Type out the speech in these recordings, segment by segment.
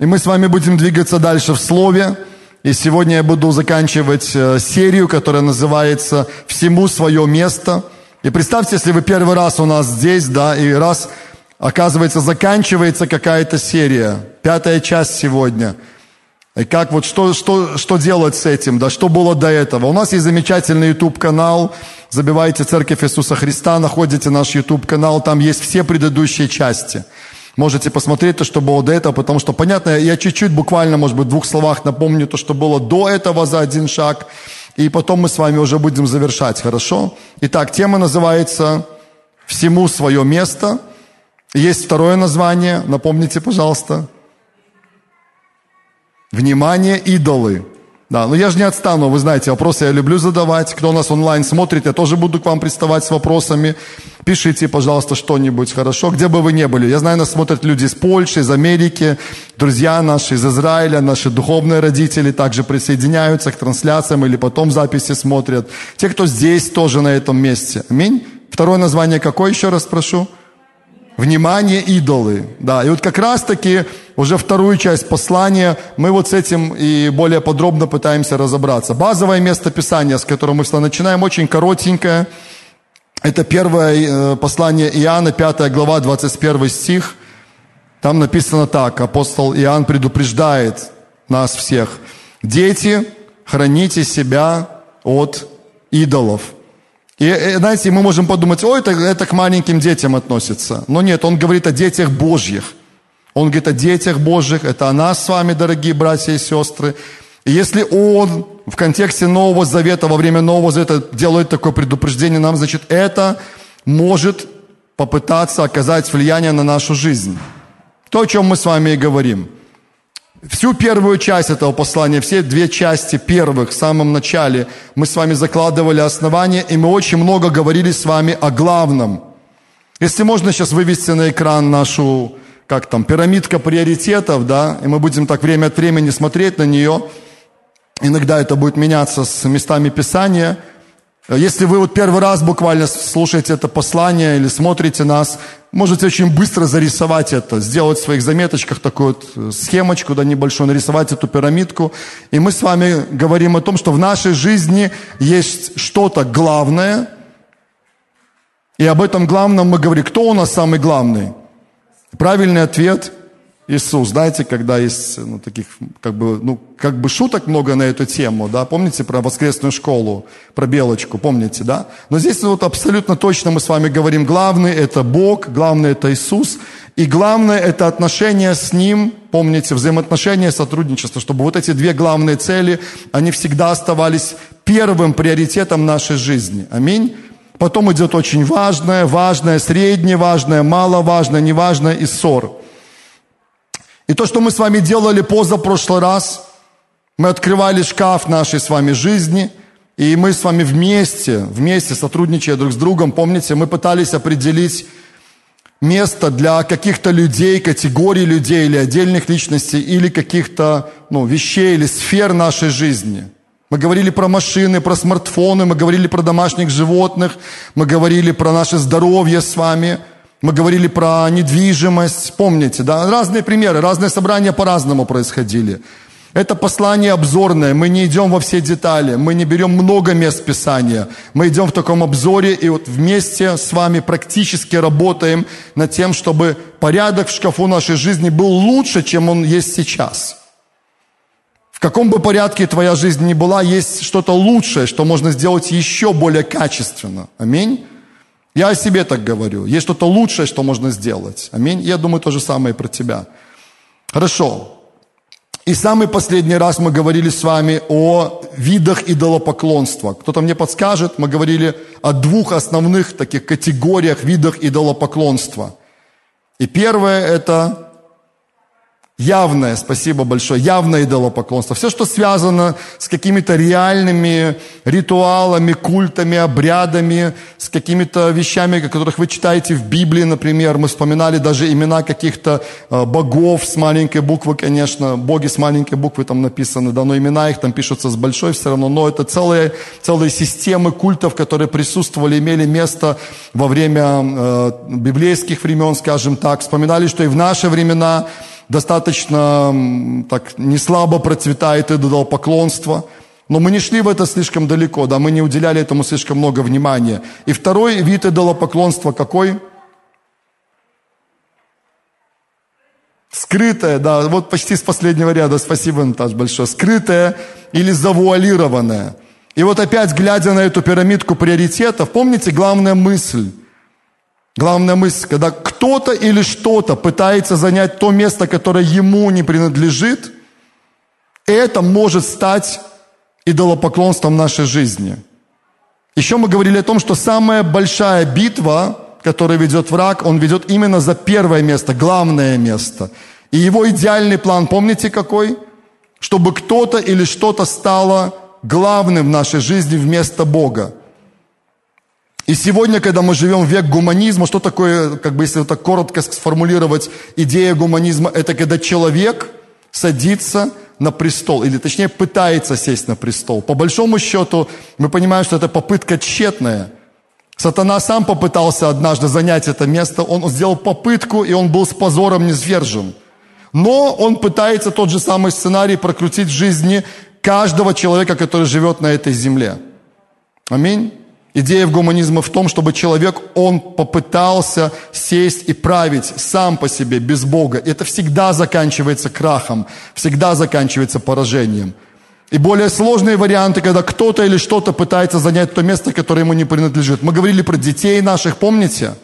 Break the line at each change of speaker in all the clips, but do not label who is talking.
И мы с вами будем двигаться дальше в Слове. И сегодня я буду заканчивать э, серию, которая называется «Всему свое место». И представьте, если вы первый раз у нас здесь, да, и раз, оказывается, заканчивается какая-то серия, пятая часть сегодня. И как вот, что, что, что делать с этим, да, что было до этого. У нас есть замечательный YouTube-канал, забивайте «Церковь Иисуса Христа», находите наш YouTube-канал, там есть все предыдущие части – Можете посмотреть то, что было до этого, потому что, понятно, я чуть-чуть буквально, может быть, в двух словах напомню то, что было до этого за один шаг, и потом мы с вами уже будем завершать, хорошо? Итак, тема называется «Всему свое место». Есть второе название, напомните, пожалуйста. Внимание, идолы. Да, но я же не отстану, вы знаете, вопросы я люблю задавать. Кто нас онлайн смотрит, я тоже буду к вам приставать с вопросами. Пишите, пожалуйста, что-нибудь, хорошо? Где бы вы ни были. Я знаю, нас смотрят люди из Польши, из Америки, друзья наши из Израиля, наши духовные родители также присоединяются к трансляциям или потом записи смотрят. Те, кто здесь тоже на этом месте. Аминь. Второе название какое, еще раз прошу? Внимание, идолы. Да, и вот как раз-таки уже вторую часть послания мы вот с этим и более подробно пытаемся разобраться. Базовое место Писания, с которого мы начинаем, очень коротенькое. Это первое э, послание Иоанна, 5 глава, 21 стих. Там написано так, апостол Иоанн предупреждает нас всех. «Дети, храните себя от идолов». И, э, знаете, мы можем подумать, ой, это, это к маленьким детям относится. Но нет, он говорит о детях Божьих. Он говорит о детях Божьих, это о нас с вами, дорогие братья и сестры. И если он в контексте Нового Завета, во время Нового Завета делает такое предупреждение нам, значит, это может попытаться оказать влияние на нашу жизнь. То, о чем мы с вами и говорим – Всю первую часть этого послания, все две части первых, в самом начале, мы с вами закладывали основания, и мы очень много говорили с вами о главном. Если можно сейчас вывести на экран нашу, как там, пирамидка приоритетов, да, и мы будем так время от времени смотреть на нее, иногда это будет меняться с местами Писания – если вы вот первый раз буквально слушаете это послание или смотрите нас, можете очень быстро зарисовать это, сделать в своих заметочках такую вот э, схемочку, да, небольшую, нарисовать эту пирамидку. И мы с вами говорим о том, что в нашей жизни есть что-то главное, и об этом главном мы говорим. Кто у нас самый главный? Правильный ответ – Иисус. Знаете, когда есть ну, таких, как бы, ну, как бы шуток много на эту тему, да, помните про воскресную школу, про белочку, помните, да? Но здесь вот абсолютно точно мы с вами говорим, главный это Бог, главный это Иисус, и главное это отношения с Ним, помните, взаимоотношения, сотрудничество, чтобы вот эти две главные цели, они всегда оставались первым приоритетом нашей жизни. Аминь. Потом идет очень важное, важное, среднее важное, маловажное, неважное и ссор. И то, что мы с вами делали позапрошлый раз, мы открывали шкаф нашей с вами жизни, и мы с вами вместе, вместе, сотрудничая друг с другом, помните, мы пытались определить место для каких-то людей, категорий людей или отдельных личностей, или каких-то ну, вещей или сфер нашей жизни. Мы говорили про машины, про смартфоны, мы говорили про домашних животных, мы говорили про наше здоровье с вами – мы говорили про недвижимость, помните, да? Разные примеры, разные собрания по-разному происходили. Это послание обзорное, мы не идем во все детали, мы не берем много мест Писания, мы идем в таком обзоре и вот вместе с вами практически работаем над тем, чтобы порядок в шкафу нашей жизни был лучше, чем он есть сейчас. В каком бы порядке твоя жизнь ни была, есть что-то лучшее, что можно сделать еще более качественно. Аминь. Я о себе так говорю. Есть что-то лучшее, что можно сделать. Аминь. Я думаю то же самое про тебя. Хорошо. И самый последний раз мы говорили с вами о видах идолопоклонства. Кто-то мне подскажет, мы говорили о двух основных таких категориях, видах идолопоклонства. И первое это Явное, спасибо большое, явное идолопоклонство. Все, что связано с какими-то реальными ритуалами, культами, обрядами, с какими-то вещами, о которых вы читаете в Библии, например. Мы вспоминали даже имена каких-то э, богов с маленькой буквы, конечно. Боги с маленькой буквы там написаны, да, но имена их там пишутся с большой все равно. Но это целые, целые системы культов, которые присутствовали, имели место во время э, библейских времен, скажем так. Вспоминали, что и в наши времена достаточно так не слабо процветает идолопоклонство. Но мы не шли в это слишком далеко, да, мы не уделяли этому слишком много внимания. И второй вид идолопоклонства какой? Скрытое, да, вот почти с последнего ряда, спасибо, Наташ, большое. Скрытое или завуалированное. И вот опять, глядя на эту пирамидку приоритетов, помните главная мысль – Главная мысль, когда кто-то или что-то пытается занять то место, которое ему не принадлежит, это может стать идолопоклонством нашей жизни. Еще мы говорили о том, что самая большая битва, которую ведет враг, он ведет именно за первое место, главное место. И его идеальный план, помните какой? Чтобы кто-то или что-то стало главным в нашей жизни вместо Бога. И сегодня, когда мы живем в век гуманизма, что такое, как бы если вот так коротко сформулировать, идея гуманизма, это когда человек садится на престол, или точнее пытается сесть на престол. По большому счету мы понимаем, что это попытка тщетная. Сатана сам попытался однажды занять это место, он сделал попытку, и он был с позором низвержен. Но он пытается тот же самый сценарий прокрутить в жизни каждого человека, который живет на этой земле. Аминь. Идея в гуманизме в том, чтобы человек, он попытался сесть и править сам по себе, без Бога. Это всегда заканчивается крахом, всегда заканчивается поражением. И более сложные варианты, когда кто-то или что-то пытается занять то место, которое ему не принадлежит. Мы говорили про детей наших, помните?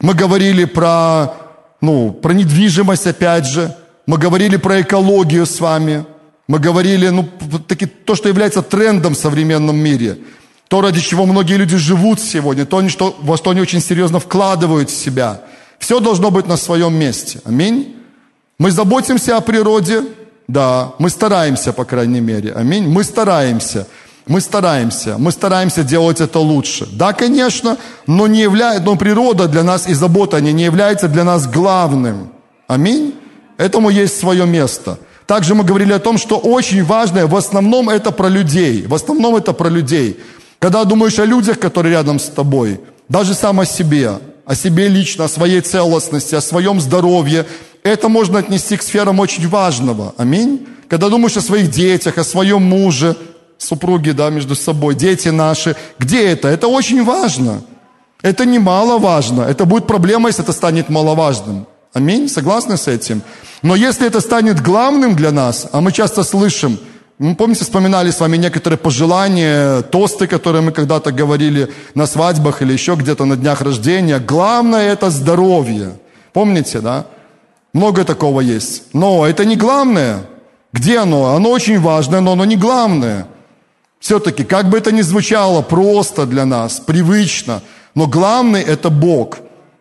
Мы говорили про, ну, про недвижимость, опять же. Мы говорили про экологию с вами. Мы говорили, ну, таки, то, что является трендом в современном мире – то, ради чего многие люди живут сегодня, то, что, во что они очень серьезно вкладывают в себя. Все должно быть на своем месте. Аминь. Мы заботимся о природе, да, мы стараемся, по крайней мере. Аминь. Мы стараемся. Мы стараемся, мы стараемся делать это лучше. Да, конечно, но, не является, но природа для нас и забота они не является для нас главным. Аминь. Этому есть свое место. Также мы говорили о том, что очень важное, в основном это про людей. В основном это про людей. Когда думаешь о людях, которые рядом с тобой, даже сам о себе, о себе лично, о своей целостности, о своем здоровье, это можно отнести к сферам очень важного. Аминь. Когда думаешь о своих детях, о своем муже, супруги, да, между собой, дети наши, где это? Это очень важно. Это немаловажно. Это будет проблема, если это станет маловажным. Аминь. Согласны с этим? Но если это станет главным для нас, а мы часто слышим – мы, помните, вспоминали с вами некоторые пожелания, тосты, которые мы когда-то говорили на свадьбах или еще где-то на днях рождения. Главное – это здоровье. Помните, да? Много такого есть. Но это не главное. Где оно? Оно очень важное, но оно не главное. Все-таки, как бы это ни звучало просто для нас, привычно, но главный – это Бог.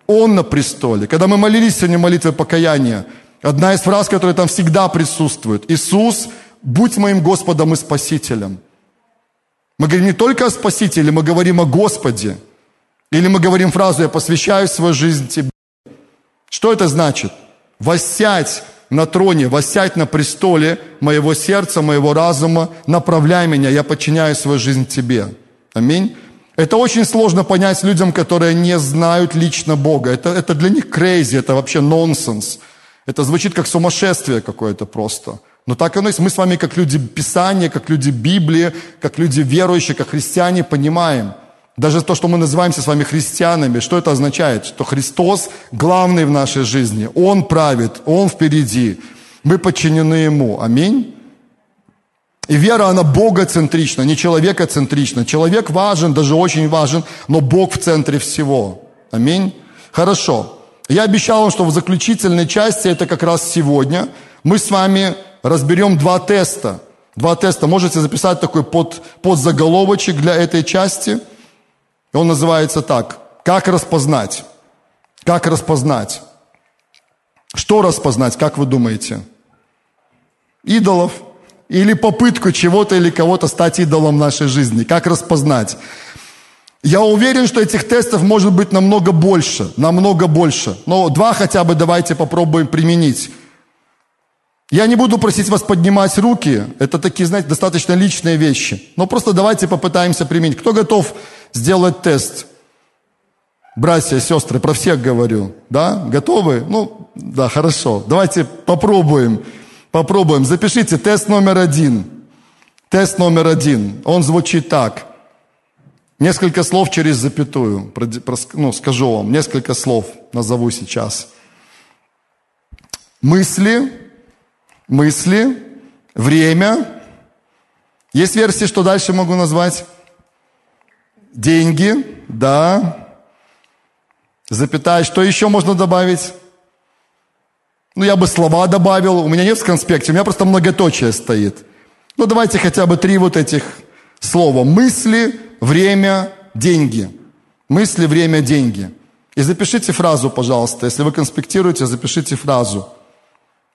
Он на престоле. Когда мы молились сегодня молитвой покаяния, одна из фраз, которая там всегда присутствует. Иисус – будь моим Господом и Спасителем. Мы говорим не только о Спасителе, мы говорим о Господе. Или мы говорим фразу «Я посвящаю свою жизнь Тебе». Что это значит? Воссядь на троне, воссядь на престоле моего сердца, моего разума, направляй меня, я подчиняю свою жизнь Тебе. Аминь. Это очень сложно понять людям, которые не знают лично Бога. Это, это для них crazy, это вообще нонсенс. Это звучит как сумасшествие какое-то просто. Но так оно есть. Мы с вами, как люди Писания, как люди Библии, как люди верующие, как христиане, понимаем. Даже то, что мы называемся с вами христианами, что это означает? Что Христос главный в нашей жизни. Он правит, Он впереди. Мы подчинены Ему. Аминь. И вера, она богоцентрична, не человекоцентрична. Человек важен, даже очень важен, но Бог в центре всего. Аминь. Хорошо. Я обещал вам, что в заключительной части, это как раз сегодня, мы с вами разберем два теста. Два теста. Можете записать такой под, подзаголовочек для этой части. Он называется так. Как распознать? Как распознать? Что распознать, как вы думаете? Идолов или попытку чего-то или кого-то стать идолом нашей жизни? Как распознать? Я уверен, что этих тестов может быть намного больше, намного больше. Но два хотя бы давайте попробуем применить. Я не буду просить вас поднимать руки, это такие, знаете, достаточно личные вещи. Но просто давайте попытаемся применить. Кто готов сделать тест? Братья, сестры, про всех говорю. Да? Готовы? Ну, да, хорошо. Давайте попробуем. Попробуем. Запишите тест номер один. Тест номер один. Он звучит так. Несколько слов через запятую. Ну, скажу вам. Несколько слов назову сейчас. Мысли, мысли, время. Есть версии, что дальше могу назвать? Деньги, да. Запятая. Что еще можно добавить? Ну, я бы слова добавил. У меня нет в конспекте, у меня просто многоточие стоит. Ну, давайте хотя бы три вот этих слова. Мысли, время, деньги. Мысли, время, деньги. И запишите фразу, пожалуйста. Если вы конспектируете, запишите фразу.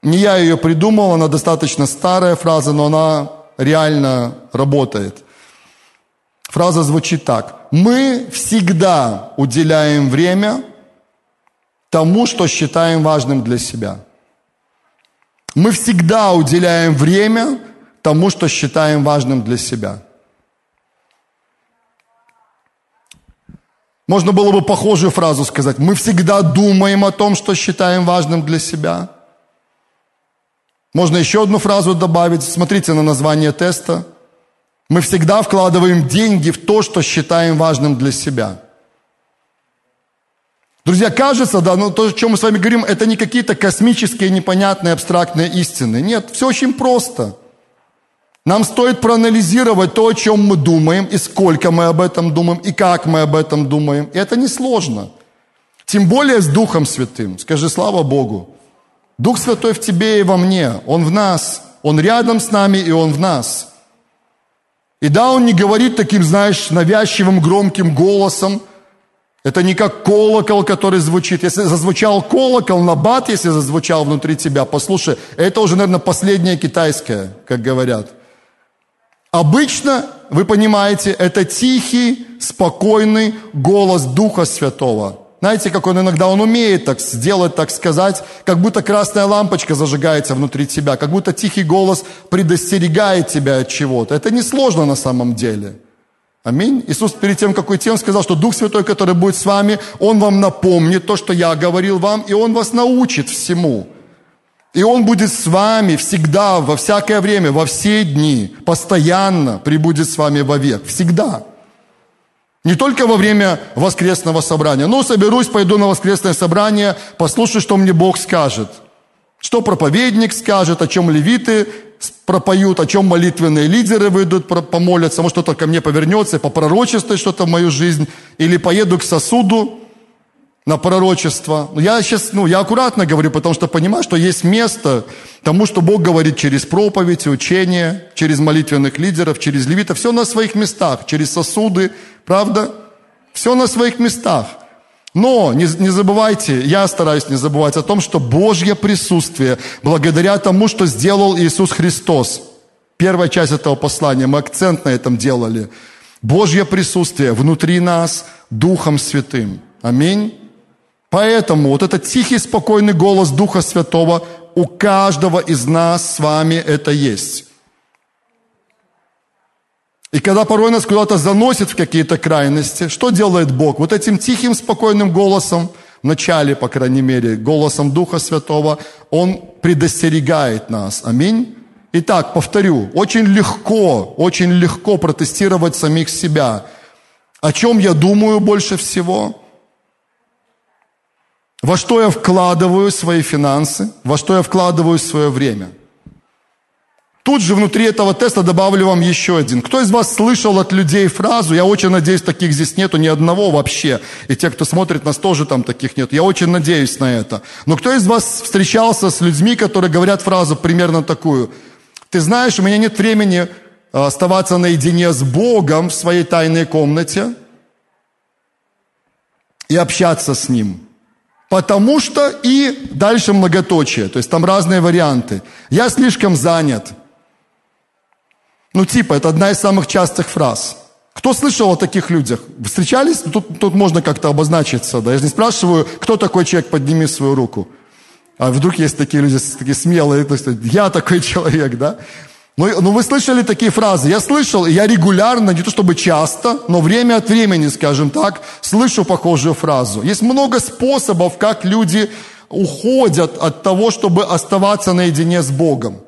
Не я ее придумал, она достаточно старая фраза, но она реально работает. Фраза звучит так. Мы всегда уделяем время тому, что считаем важным для себя. Мы всегда уделяем время тому, что считаем важным для себя. Можно было бы похожую фразу сказать. Мы всегда думаем о том, что считаем важным для себя. Можно еще одну фразу добавить. Смотрите на название теста. Мы всегда вкладываем деньги в то, что считаем важным для себя. Друзья, кажется, да, но то, о чем мы с вами говорим, это не какие-то космические, непонятные, абстрактные истины. Нет, все очень просто. Нам стоит проанализировать то, о чем мы думаем, и сколько мы об этом думаем, и как мы об этом думаем. И это несложно. Тем более с Духом Святым. Скажи, слава Богу. Дух Святой в тебе и во мне. Он в нас. Он рядом с нами, и Он в нас. И да, Он не говорит таким, знаешь, навязчивым, громким голосом. Это не как колокол, который звучит. Если зазвучал колокол, набат, если зазвучал внутри тебя, послушай, это уже, наверное, последнее китайское, как говорят. Обычно, вы понимаете, это тихий, спокойный голос Духа Святого. Знаете, как он иногда, он умеет так сделать, так сказать, как будто красная лампочка зажигается внутри тебя, как будто тихий голос предостерегает тебя от чего-то. Это несложно на самом деле. Аминь. Иисус перед тем, как уйти, Он сказал, что Дух Святой, который будет с вами, Он вам напомнит то, что я говорил вам, и Он вас научит всему. И Он будет с вами всегда, во всякое время, во все дни, постоянно прибудет с вами вовек. Всегда. Не только во время воскресного собрания. Ну, соберусь, пойду на воскресное собрание, послушаю, что мне Бог скажет. Что проповедник скажет, о чем левиты пропоют, о чем молитвенные лидеры выйдут, помолятся, может, кто-то ко мне повернется и попророчествует что-то в мою жизнь, или поеду к сосуду, на пророчество. Я сейчас, ну, я аккуратно говорю, потому что понимаю, что есть место тому, что Бог говорит через проповедь, учение, через молитвенных лидеров, через левитов. Все на своих местах, через сосуды, правда? Все на своих местах. Но не, не забывайте, я стараюсь не забывать о том, что Божье присутствие, благодаря тому, что сделал Иисус Христос, первая часть этого послания, мы акцент на этом делали, Божье присутствие внутри нас Духом Святым. Аминь. Поэтому вот этот тихий, спокойный голос Духа Святого у каждого из нас с вами это есть. И когда порой нас куда-то заносит в какие-то крайности, что делает Бог? Вот этим тихим, спокойным голосом, в начале, по крайней мере, голосом Духа Святого, Он предостерегает нас. Аминь. Итак, повторю, очень легко, очень легко протестировать самих себя. О чем я думаю больше всего? Во что я вкладываю свои финансы, во что я вкладываю свое время. Тут же внутри этого теста добавлю вам еще один. Кто из вас слышал от людей фразу, я очень надеюсь, таких здесь нету ни одного вообще, и те, кто смотрит нас, тоже там таких нет. Я очень надеюсь на это. Но кто из вас встречался с людьми, которые говорят фразу примерно такую, ты знаешь, у меня нет времени а, оставаться наедине с Богом в своей тайной комнате и общаться с Ним. Потому что и дальше многоточие. То есть там разные варианты. Я слишком занят. Ну, типа, это одна из самых частых фраз. Кто слышал о таких людях? Встречались? Тут, тут можно как-то обозначиться. Да? Я же не спрашиваю, кто такой человек, подними свою руку. А вдруг есть такие люди, такие смелые, то есть я такой человек, да? Ну, ну вы слышали такие фразы? Я слышал, я регулярно, не то чтобы часто, но время от времени, скажем так, слышу похожую фразу. Есть много способов, как люди уходят от того, чтобы оставаться наедине с Богом.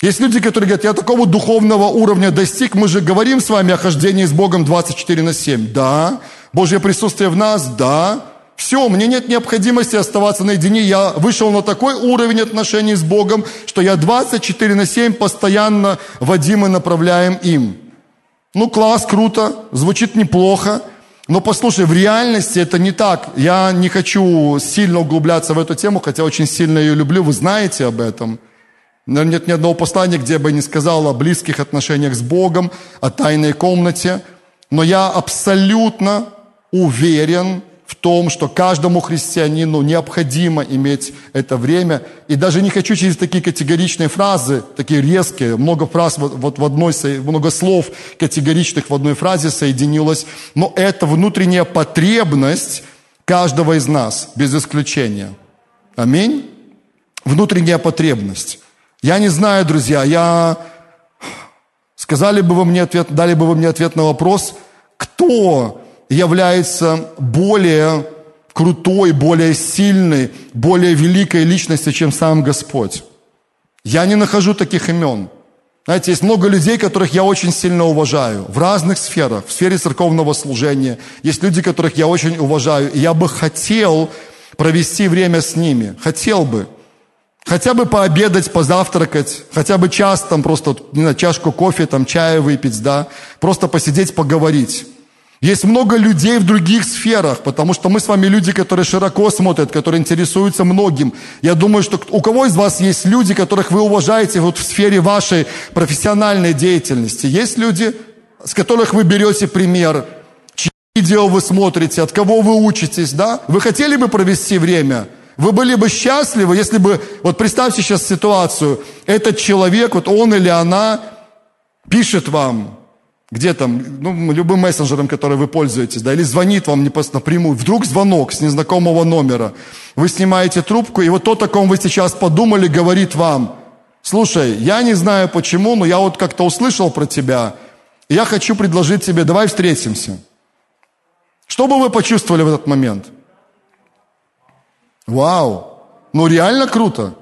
Есть люди, которые говорят, я такого духовного уровня достиг, мы же говорим с вами о хождении с Богом 24 на 7. Да. Божье присутствие в нас, да. Все, мне нет необходимости оставаться наедине. Я вышел на такой уровень отношений с Богом, что я 24 на 7 постоянно водим и направляем им. Ну, класс, круто, звучит неплохо. Но послушай, в реальности это не так. Я не хочу сильно углубляться в эту тему, хотя очень сильно ее люблю, вы знаете об этом. Наверное, нет ни одного послания, где бы я не сказал о близких отношениях с Богом, о тайной комнате. Но я абсолютно уверен, в том, что каждому христианину необходимо иметь это время. И даже не хочу через такие категоричные фразы, такие резкие, много фраз вот в одной, много слов категоричных в одной фразе соединилось, но это внутренняя потребность каждого из нас, без исключения. Аминь. Внутренняя потребность. Я не знаю, друзья, я... Сказали бы вы мне ответ, дали бы вы мне ответ на вопрос, кто является более крутой, более сильной, более великой личностью, чем сам Господь. Я не нахожу таких имен. Знаете, есть много людей, которых я очень сильно уважаю в разных сферах, в сфере церковного служения. Есть люди, которых я очень уважаю, и я бы хотел провести время с ними. Хотел бы. Хотя бы пообедать, позавтракать, хотя бы час там просто, не знаю, чашку кофе, там чая выпить, да, просто посидеть, поговорить. Есть много людей в других сферах, потому что мы с вами люди, которые широко смотрят, которые интересуются многим. Я думаю, что у кого из вас есть люди, которых вы уважаете вот в сфере вашей профессиональной деятельности? Есть люди, с которых вы берете пример, чьи видео вы смотрите, от кого вы учитесь, да? Вы хотели бы провести время? Вы были бы счастливы, если бы, вот представьте сейчас ситуацию, этот человек, вот он или она пишет вам, где там, ну, любым мессенджером, который вы пользуетесь, да, или звонит вам напрямую, вдруг звонок с незнакомого номера, вы снимаете трубку, и вот то, о ком вы сейчас подумали, говорит вам, слушай, я не знаю почему, но я вот как-то услышал про тебя, и я хочу предложить тебе, давай встретимся. Что бы вы почувствовали в этот момент? Вау, ну реально круто.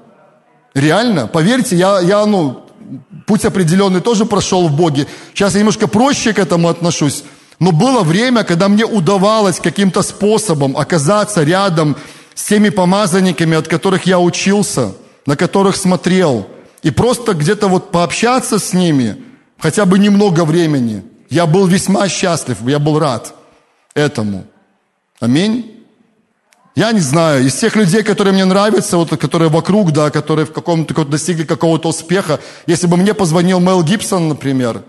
Реально, поверьте, я, я ну, путь определенный тоже прошел в Боге. Сейчас я немножко проще к этому отношусь. Но было время, когда мне удавалось каким-то способом оказаться рядом с теми помазанниками, от которых я учился, на которых смотрел. И просто где-то вот пообщаться с ними, хотя бы немного времени. Я был весьма счастлив, я был рад этому. Аминь. Я не знаю, из тех людей, которые мне нравятся, вот, которые вокруг, да, которые в каком-то достигли какого-то успеха, если бы мне позвонил Мел Гибсон, например,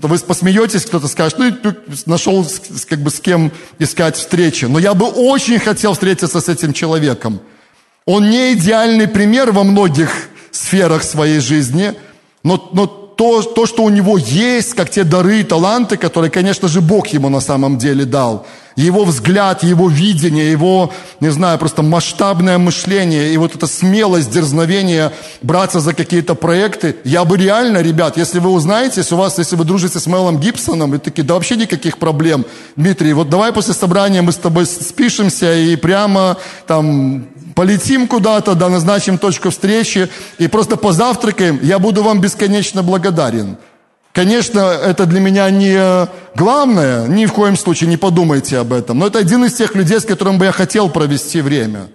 то вы посмеетесь, кто-то скажет, ну, нашел как бы с кем искать встречи. Но я бы очень хотел встретиться с этим человеком. Он не идеальный пример во многих сферах своей жизни, но, но то, то, что у него есть, как те дары и таланты, которые, конечно же, Бог ему на самом деле дал. Его взгляд, его видение, его, не знаю, просто масштабное мышление и вот эта смелость, дерзновение браться за какие-то проекты. Я бы реально, ребят, если вы узнаете, если у вас, если вы дружите с Мелом Гибсоном, вы такие, да вообще никаких проблем, Дмитрий, вот давай после собрания мы с тобой спишемся и прямо там полетим куда-то, да, назначим точку встречи и просто позавтракаем, я буду вам бесконечно благодарен. Конечно, это для меня не главное, ни в коем случае не подумайте об этом, но это один из тех людей, с которым бы я хотел провести время.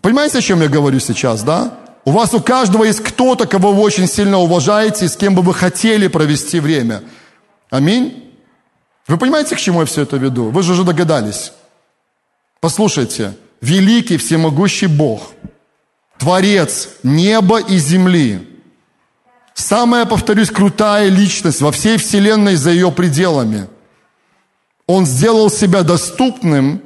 Понимаете, о чем я говорю сейчас, да? У вас у каждого есть кто-то, кого вы очень сильно уважаете, с кем бы вы хотели провести время. Аминь. Вы понимаете, к чему я все это веду? Вы же уже догадались. Послушайте, великий, всемогущий Бог, Творец неба и земли, самая, повторюсь, крутая личность во всей Вселенной за ее пределами. Он сделал себя доступным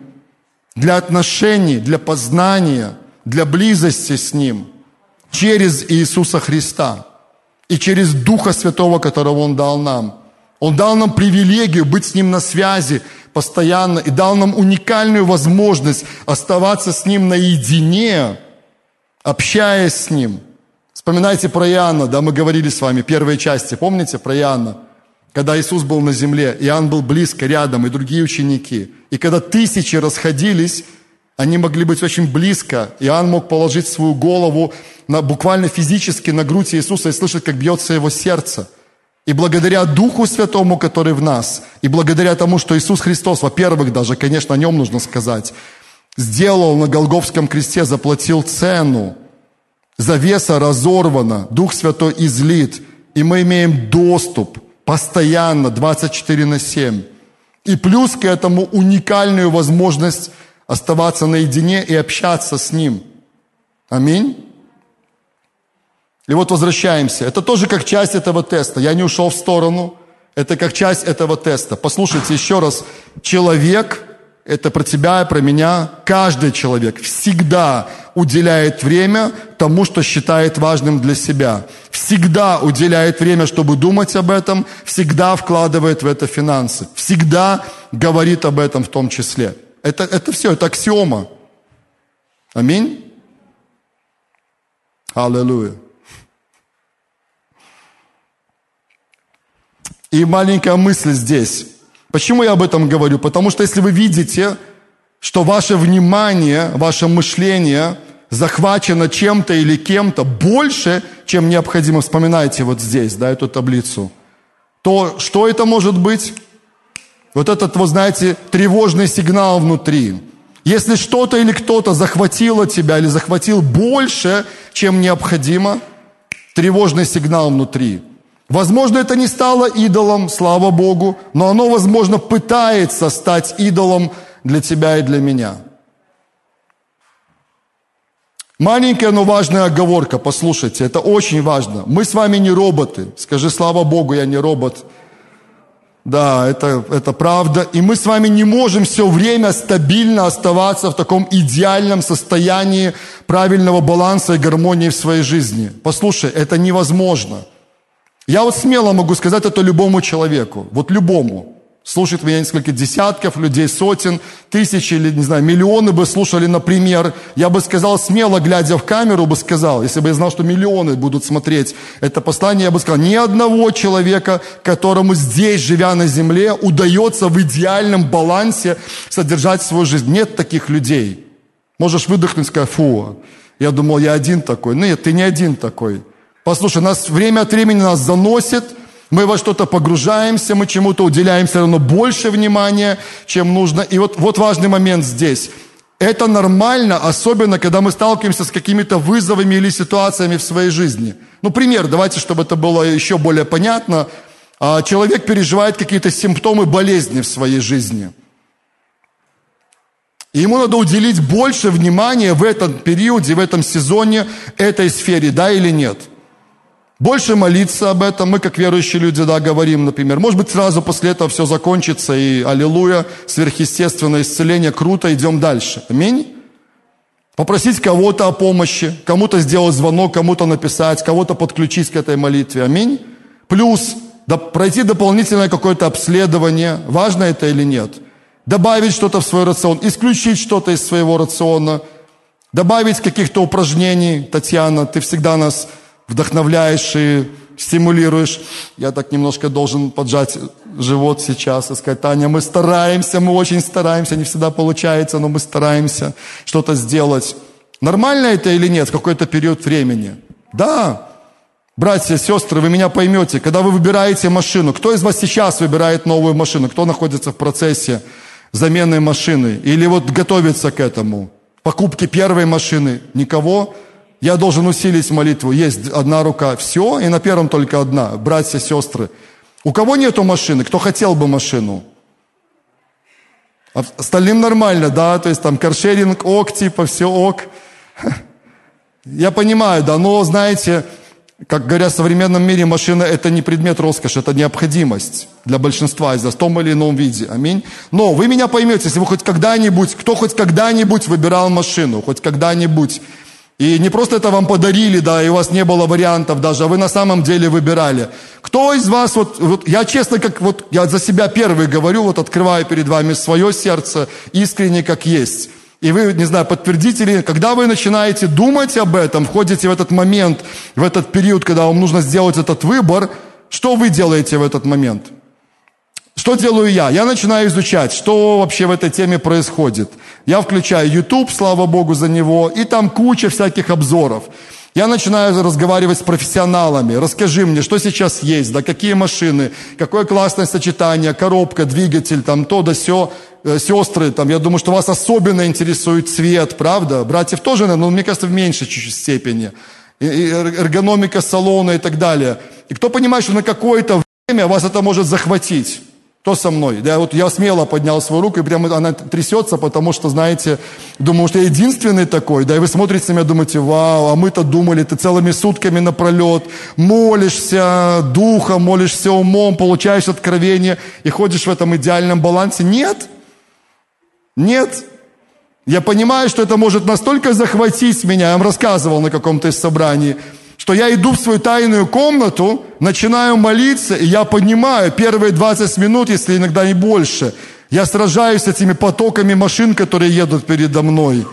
для отношений, для познания, для близости с Ним через Иисуса Христа и через Духа Святого, которого Он дал нам. Он дал нам привилегию быть с Ним на связи, постоянно и дал нам уникальную возможность оставаться с Ним наедине, общаясь с Ним. Вспоминайте про Иоанна, да, мы говорили с вами, первые части, помните про Иоанна? Когда Иисус был на земле, Иоанн был близко, рядом, и другие ученики. И когда тысячи расходились, они могли быть очень близко. Иоанн мог положить свою голову на, буквально физически на грудь Иисуса и слышать, как бьется его сердце. И благодаря Духу Святому, который в нас, и благодаря тому, что Иисус Христос, во-первых, даже, конечно, о нем нужно сказать, сделал на Голговском кресте, заплатил цену, завеса разорвана, Дух Святой излит, и мы имеем доступ постоянно, 24 на 7. И плюс к этому уникальную возможность оставаться наедине и общаться с Ним. Аминь. И вот возвращаемся. Это тоже как часть этого теста. Я не ушел в сторону. Это как часть этого теста. Послушайте еще раз. Человек, это про тебя и про меня, каждый человек всегда уделяет время тому, что считает важным для себя. Всегда уделяет время, чтобы думать об этом, всегда вкладывает в это финансы, всегда говорит об этом в том числе. Это, это все, это аксиома. Аминь. Аллилуйя. И маленькая мысль здесь. Почему я об этом говорю? Потому что если вы видите, что ваше внимание, ваше мышление захвачено чем-то или кем-то больше, чем необходимо, вспоминайте вот здесь, да, эту таблицу, то что это может быть? Вот этот, вы знаете, тревожный сигнал внутри. Если что-то или кто-то захватило тебя или захватил больше, чем необходимо, тревожный сигнал внутри. Возможно, это не стало идолом, слава Богу, но оно, возможно, пытается стать идолом для тебя и для меня. Маленькая, но важная оговорка, послушайте, это очень важно. Мы с вами не роботы. Скажи, слава Богу, я не робот. Да, это, это правда. И мы с вами не можем все время стабильно оставаться в таком идеальном состоянии правильного баланса и гармонии в своей жизни. Послушай, это невозможно. Я вот смело могу сказать это любому человеку, вот любому. Слушает меня несколько десятков людей, сотен, тысячи или, не знаю, миллионы бы слушали, например. Я бы сказал, смело глядя в камеру, бы сказал, если бы я знал, что миллионы будут смотреть это послание, я бы сказал, ни одного человека, которому здесь, живя на земле, удается в идеальном балансе содержать свою жизнь. Нет таких людей. Можешь выдохнуть и сказать, фу, я думал, я один такой. Нет, ты не один такой. Послушай, нас время от времени нас заносит – мы во что-то погружаемся, мы чему-то уделяем все равно больше внимания, чем нужно. И вот, вот важный момент здесь. Это нормально, особенно когда мы сталкиваемся с какими-то вызовами или ситуациями в своей жизни. Ну, пример, давайте, чтобы это было еще более понятно. А, человек переживает какие-то симптомы болезни в своей жизни. И ему надо уделить больше внимания в этом периоде, в этом сезоне этой сфере, да или нет – больше молиться об этом. Мы, как верующие люди, да, говорим, например. Может быть, сразу после этого все закончится, и аллилуйя, сверхъестественное исцеление, круто, идем дальше. Аминь. Попросить кого-то о помощи, кому-то сделать звонок, кому-то написать, кого-то подключить к этой молитве. Аминь. Плюс да, пройти дополнительное какое-то обследование, важно это или нет. Добавить что-то в свой рацион, исключить что-то из своего рациона, добавить каких-то упражнений. Татьяна, ты всегда нас вдохновляешь и стимулируешь. Я так немножко должен поджать живот сейчас и сказать, Таня, мы стараемся, мы очень стараемся, не всегда получается, но мы стараемся что-то сделать. Нормально это или нет какой-то период времени? Да. Братья, сестры, вы меня поймете, когда вы выбираете машину, кто из вас сейчас выбирает новую машину, кто находится в процессе замены машины или вот готовится к этому, покупки первой машины, никого? Я должен усилить молитву. Есть одна рука, все, и на первом только одна. Братья, сестры. У кого нету машины? Кто хотел бы машину? А остальным нормально, да? То есть там каршеринг ок, типа все ок. Я понимаю, да, но знаете, как говорят в современном мире, машина это не предмет роскоши, это необходимость для большинства из нас в том или ином виде. Аминь. Но вы меня поймете, если вы хоть когда-нибудь, кто хоть когда-нибудь выбирал машину, хоть когда-нибудь и не просто это вам подарили, да, и у вас не было вариантов даже, а вы на самом деле выбирали. Кто из вас, вот, вот я честно, как вот я за себя первый говорю, вот открываю перед вами свое сердце, искренне как есть. и вы, не знаю, подтвердите ли, когда вы начинаете думать об этом, входите в этот момент, в этот период, когда вам нужно сделать этот выбор, что вы делаете в этот момент? Что делаю я? Я начинаю изучать, что вообще в этой теме происходит. Я включаю YouTube, слава Богу за него, и там куча всяких обзоров. Я начинаю разговаривать с профессионалами. Расскажи мне, что сейчас есть, да какие машины, какое классное сочетание, коробка, двигатель, там то да все. Э, сестры, там, я думаю, что вас особенно интересует цвет, правда? Братьев тоже, но мне кажется, в меньшей чуть-чуть степени. Эргономика салона и так далее. И кто понимает, что на какое-то время вас это может захватить? Кто со мной? Да, вот я смело поднял свою руку, и прямо она трясется, потому что, знаете, думаю, что я единственный такой. Да, и вы смотрите на меня, думаете, вау, а мы-то думали, ты целыми сутками напролет молишься духом, молишься умом, получаешь откровение и ходишь в этом идеальном балансе. Нет. Нет. Я понимаю, что это может настолько захватить меня, я вам рассказывал на каком-то из собраний, что я иду в свою тайную комнату, начинаю молиться, и я понимаю, первые 20 минут, если иногда и больше, я сражаюсь с этими потоками машин, которые едут передо мной,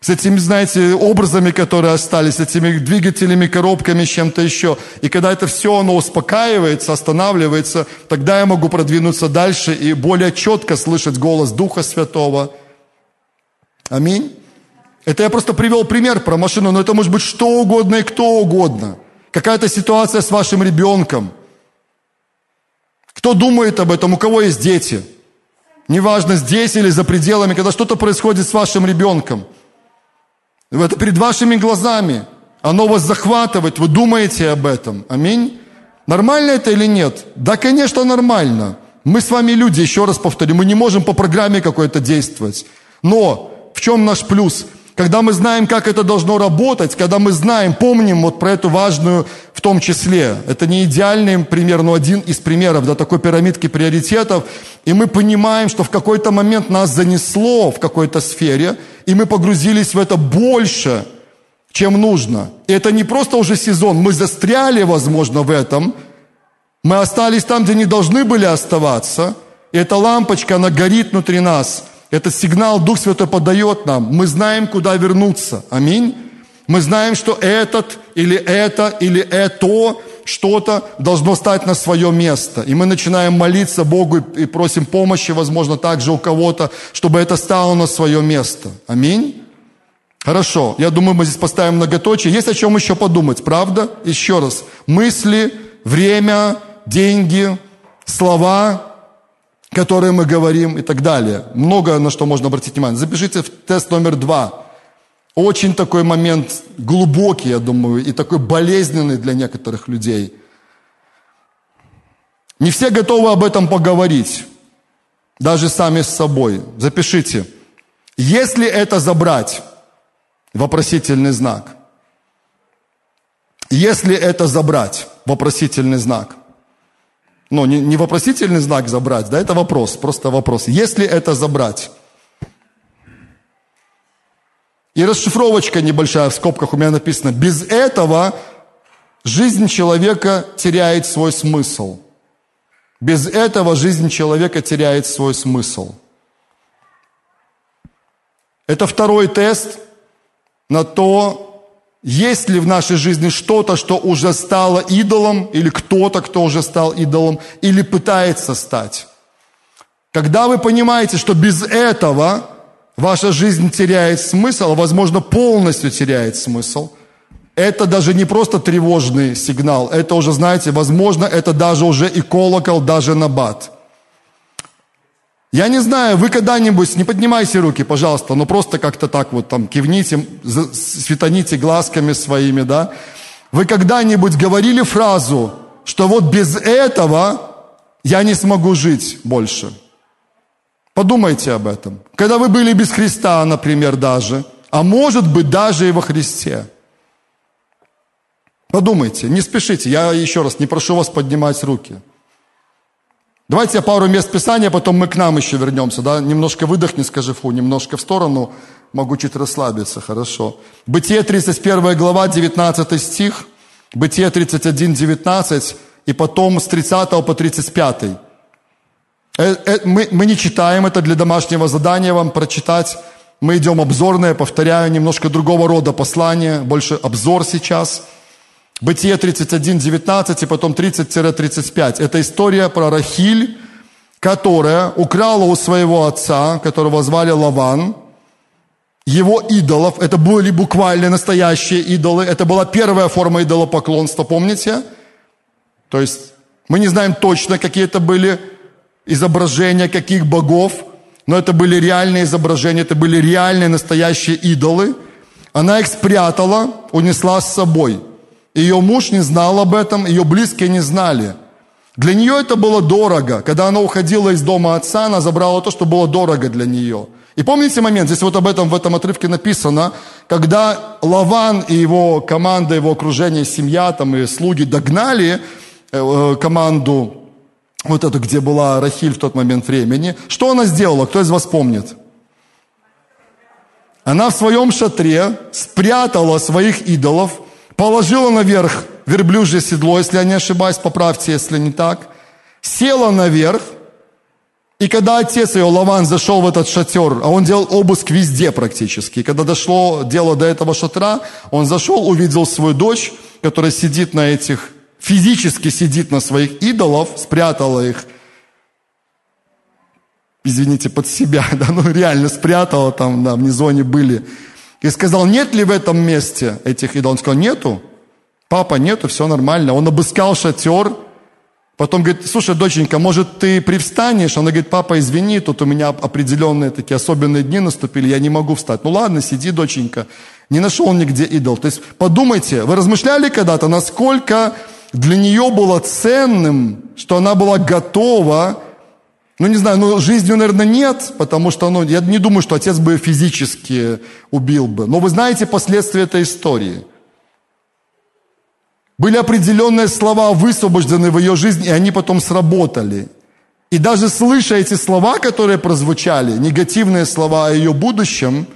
с этими, знаете, образами, которые остались, с этими двигателями, коробками, чем-то еще. И когда это все, оно успокаивается, останавливается, тогда я могу продвинуться дальше и более четко слышать голос Духа Святого. Аминь. Это я просто привел пример про машину, но это может быть что угодно и кто угодно. Какая-то ситуация с вашим ребенком. Кто думает об этом, у кого есть дети? Неважно, здесь или за пределами, когда что-то происходит с вашим ребенком. Это перед вашими глазами. Оно вас захватывает, вы думаете об этом. Аминь. Нормально это или нет? Да, конечно, нормально. Мы с вами люди, еще раз повторю, мы не можем по программе какой-то действовать. Но в чем наш плюс? Когда мы знаем, как это должно работать, когда мы знаем, помним вот про эту важную в том числе. Это не идеальный пример, но один из примеров да, такой пирамидки приоритетов. И мы понимаем, что в какой-то момент нас занесло в какой-то сфере, и мы погрузились в это больше, чем нужно. И это не просто уже сезон, мы застряли, возможно, в этом. Мы остались там, где не должны были оставаться. И эта лампочка, она горит внутри нас – этот сигнал Дух Святой подает нам. Мы знаем, куда вернуться. Аминь. Мы знаем, что этот или это или это что-то должно стать на свое место. И мы начинаем молиться Богу и просим помощи, возможно, также у кого-то, чтобы это стало на свое место. Аминь. Хорошо, я думаю, мы здесь поставим многоточие. Есть о чем еще подумать, правда? Еще раз. Мысли, время, деньги, слова, которые мы говорим и так далее. Много на что можно обратить внимание. Запишите в тест номер два. Очень такой момент глубокий, я думаю, и такой болезненный для некоторых людей. Не все готовы об этом поговорить, даже сами с собой. Запишите. Если это забрать, вопросительный знак. Если это забрать, вопросительный знак. Ну, не, не вопросительный знак забрать, да, это вопрос, просто вопрос. Если это забрать. И расшифровочка небольшая в скобках у меня написано. Без этого жизнь человека теряет свой смысл. Без этого жизнь человека теряет свой смысл. Это второй тест на то, есть ли в нашей жизни что-то, что уже стало идолом, или кто-то, кто уже стал идолом, или пытается стать? Когда вы понимаете, что без этого ваша жизнь теряет смысл, а возможно полностью теряет смысл, это даже не просто тревожный сигнал, это уже, знаете, возможно, это даже уже и колокол, даже набат – я не знаю, вы когда-нибудь, не поднимайте руки, пожалуйста, но просто как-то так вот там кивните, светаните глазками своими, да. Вы когда-нибудь говорили фразу, что вот без этого я не смогу жить больше? Подумайте об этом. Когда вы были без Христа, например, даже, а может быть даже и во Христе. Подумайте, не спешите, я еще раз не прошу вас поднимать руки. Давайте я пару мест Писания, потом мы к нам еще вернемся. Да? Немножко выдохни, скажи фу, немножко в сторону, могу чуть расслабиться, хорошо. Бытие 31 глава, 19 стих, Бытие 31, 19, и потом с 30 по 35. Э, э, мы, мы не читаем это для домашнего задания вам прочитать. Мы идем обзорное, повторяю, немножко другого рода послание, больше обзор сейчас. Бытие 31, 19 и потом 30-35. Это история про Рахиль, которая украла у своего отца, которого звали Лаван, его идолов. Это были буквально настоящие идолы. Это была первая форма идолопоклонства, помните? То есть мы не знаем точно, какие это были изображения, каких богов, но это были реальные изображения, это были реальные настоящие идолы. Она их спрятала, унесла с собой. Ее муж не знал об этом, ее близкие не знали. Для нее это было дорого. Когда она уходила из дома отца, она забрала то, что было дорого для нее. И помните момент, здесь вот об этом в этом отрывке написано, когда Лаван и его команда, его окружение, семья там и слуги догнали э, команду вот эту, где была Рахиль в тот момент времени, что она сделала? Кто из вас помнит? Она в своем шатре спрятала своих идолов, положила наверх верблюжье седло, если я не ошибаюсь, поправьте, если не так, села наверх, и когда отец ее, Лаван, зашел в этот шатер, а он делал обыск везде практически, и когда дошло дело до этого шатра, он зашел, увидел свою дочь, которая сидит на этих физически сидит на своих идолов, спрятала их, извините, под себя, да, ну реально спрятала там, да, внизу они были. И сказал, нет ли в этом месте этих идолов? Он сказал, нету. Папа, нету, все нормально. Он обыскал шатер, Потом говорит, слушай, доченька, может, ты привстанешь? Она говорит, папа, извини, тут у меня определенные такие особенные дни наступили, я не могу встать. Ну ладно, сиди, доченька. Не нашел нигде идол. То есть подумайте, вы размышляли когда-то, насколько для нее было ценным, что она была готова, ну не знаю, ну жизнью, наверное, нет, потому что, ну, я не думаю, что отец бы физически убил бы. Но вы знаете последствия этой истории. Были определенные слова высвобождены в ее жизни, и они потом сработали. И даже слыша эти слова, которые прозвучали, негативные слова о ее будущем,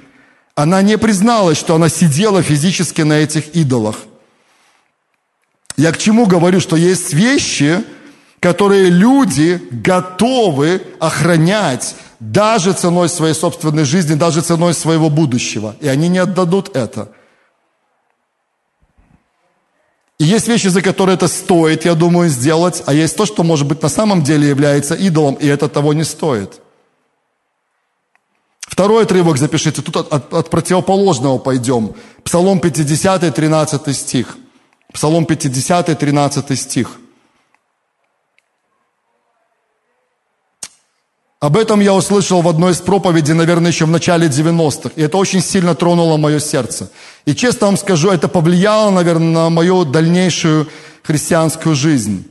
она не призналась, что она сидела физически на этих идолах. Я к чему говорю, что есть вещи, которые люди готовы охранять даже ценой своей собственной жизни, даже ценой своего будущего. И они не отдадут это. И есть вещи, за которые это стоит, я думаю, сделать, а есть то, что, может быть, на самом деле является идолом, и это того не стоит. Второй отрывок запишите, тут от, от, от противоположного пойдем. Псалом 50, 13 стих. Псалом 50, 13 стих. Об этом я услышал в одной из проповедей, наверное, еще в начале 90-х. И это очень сильно тронуло мое сердце. И честно вам скажу, это повлияло, наверное, на мою дальнейшую христианскую жизнь.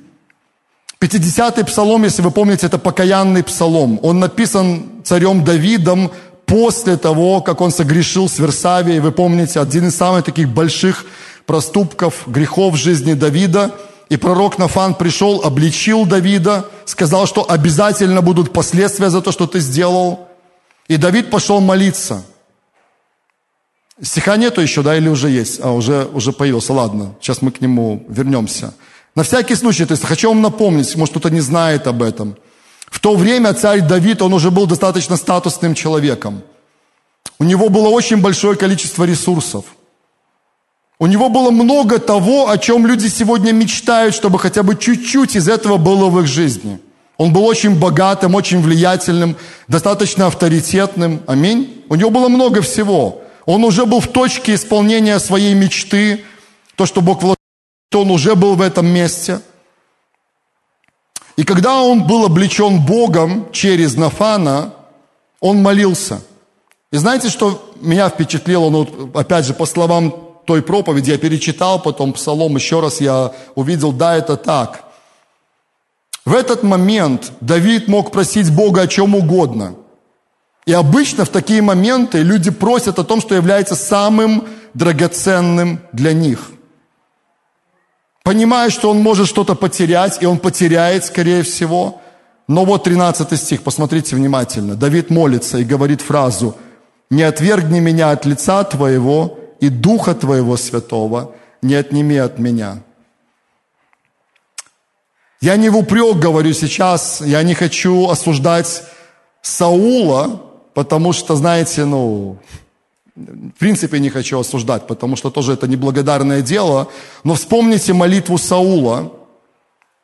50-й псалом, если вы помните, это покаянный псалом. Он написан царем Давидом после того, как он согрешил с Версавией. Вы помните, один из самых таких больших проступков, грехов в жизни Давида. И пророк Нафан пришел, обличил Давида, сказал, что обязательно будут последствия за то, что ты сделал. И Давид пошел молиться. Стиха нету еще, да, или уже есть? А, уже, уже появился, ладно, сейчас мы к нему вернемся. На всякий случай, то есть хочу вам напомнить, может кто-то не знает об этом. В то время царь Давид, он уже был достаточно статусным человеком. У него было очень большое количество ресурсов – у него было много того, о чем люди сегодня мечтают, чтобы хотя бы чуть-чуть из этого было в их жизни. Он был очень богатым, очень влиятельным, достаточно авторитетным. Аминь. У него было много всего. Он уже был в точке исполнения своей мечты. То, что Бог вложил, он уже был в этом месте. И когда он был облечен Богом через Нафана, он молился. И знаете, что меня впечатлило, ну, опять же, по словам той проповеди, я перечитал потом псалом, еще раз я увидел, да, это так. В этот момент Давид мог просить Бога о чем угодно. И обычно в такие моменты люди просят о том, что является самым драгоценным для них. Понимая, что он может что-то потерять, и он потеряет, скорее всего. Но вот 13 стих, посмотрите внимательно. Давид молится и говорит фразу «Не отвергни меня от лица твоего, и Духа Твоего Святого не отними от меня. Я не в упрек говорю сейчас, я не хочу осуждать Саула, потому что, знаете, ну, в принципе не хочу осуждать, потому что тоже это неблагодарное дело, но вспомните молитву Саула,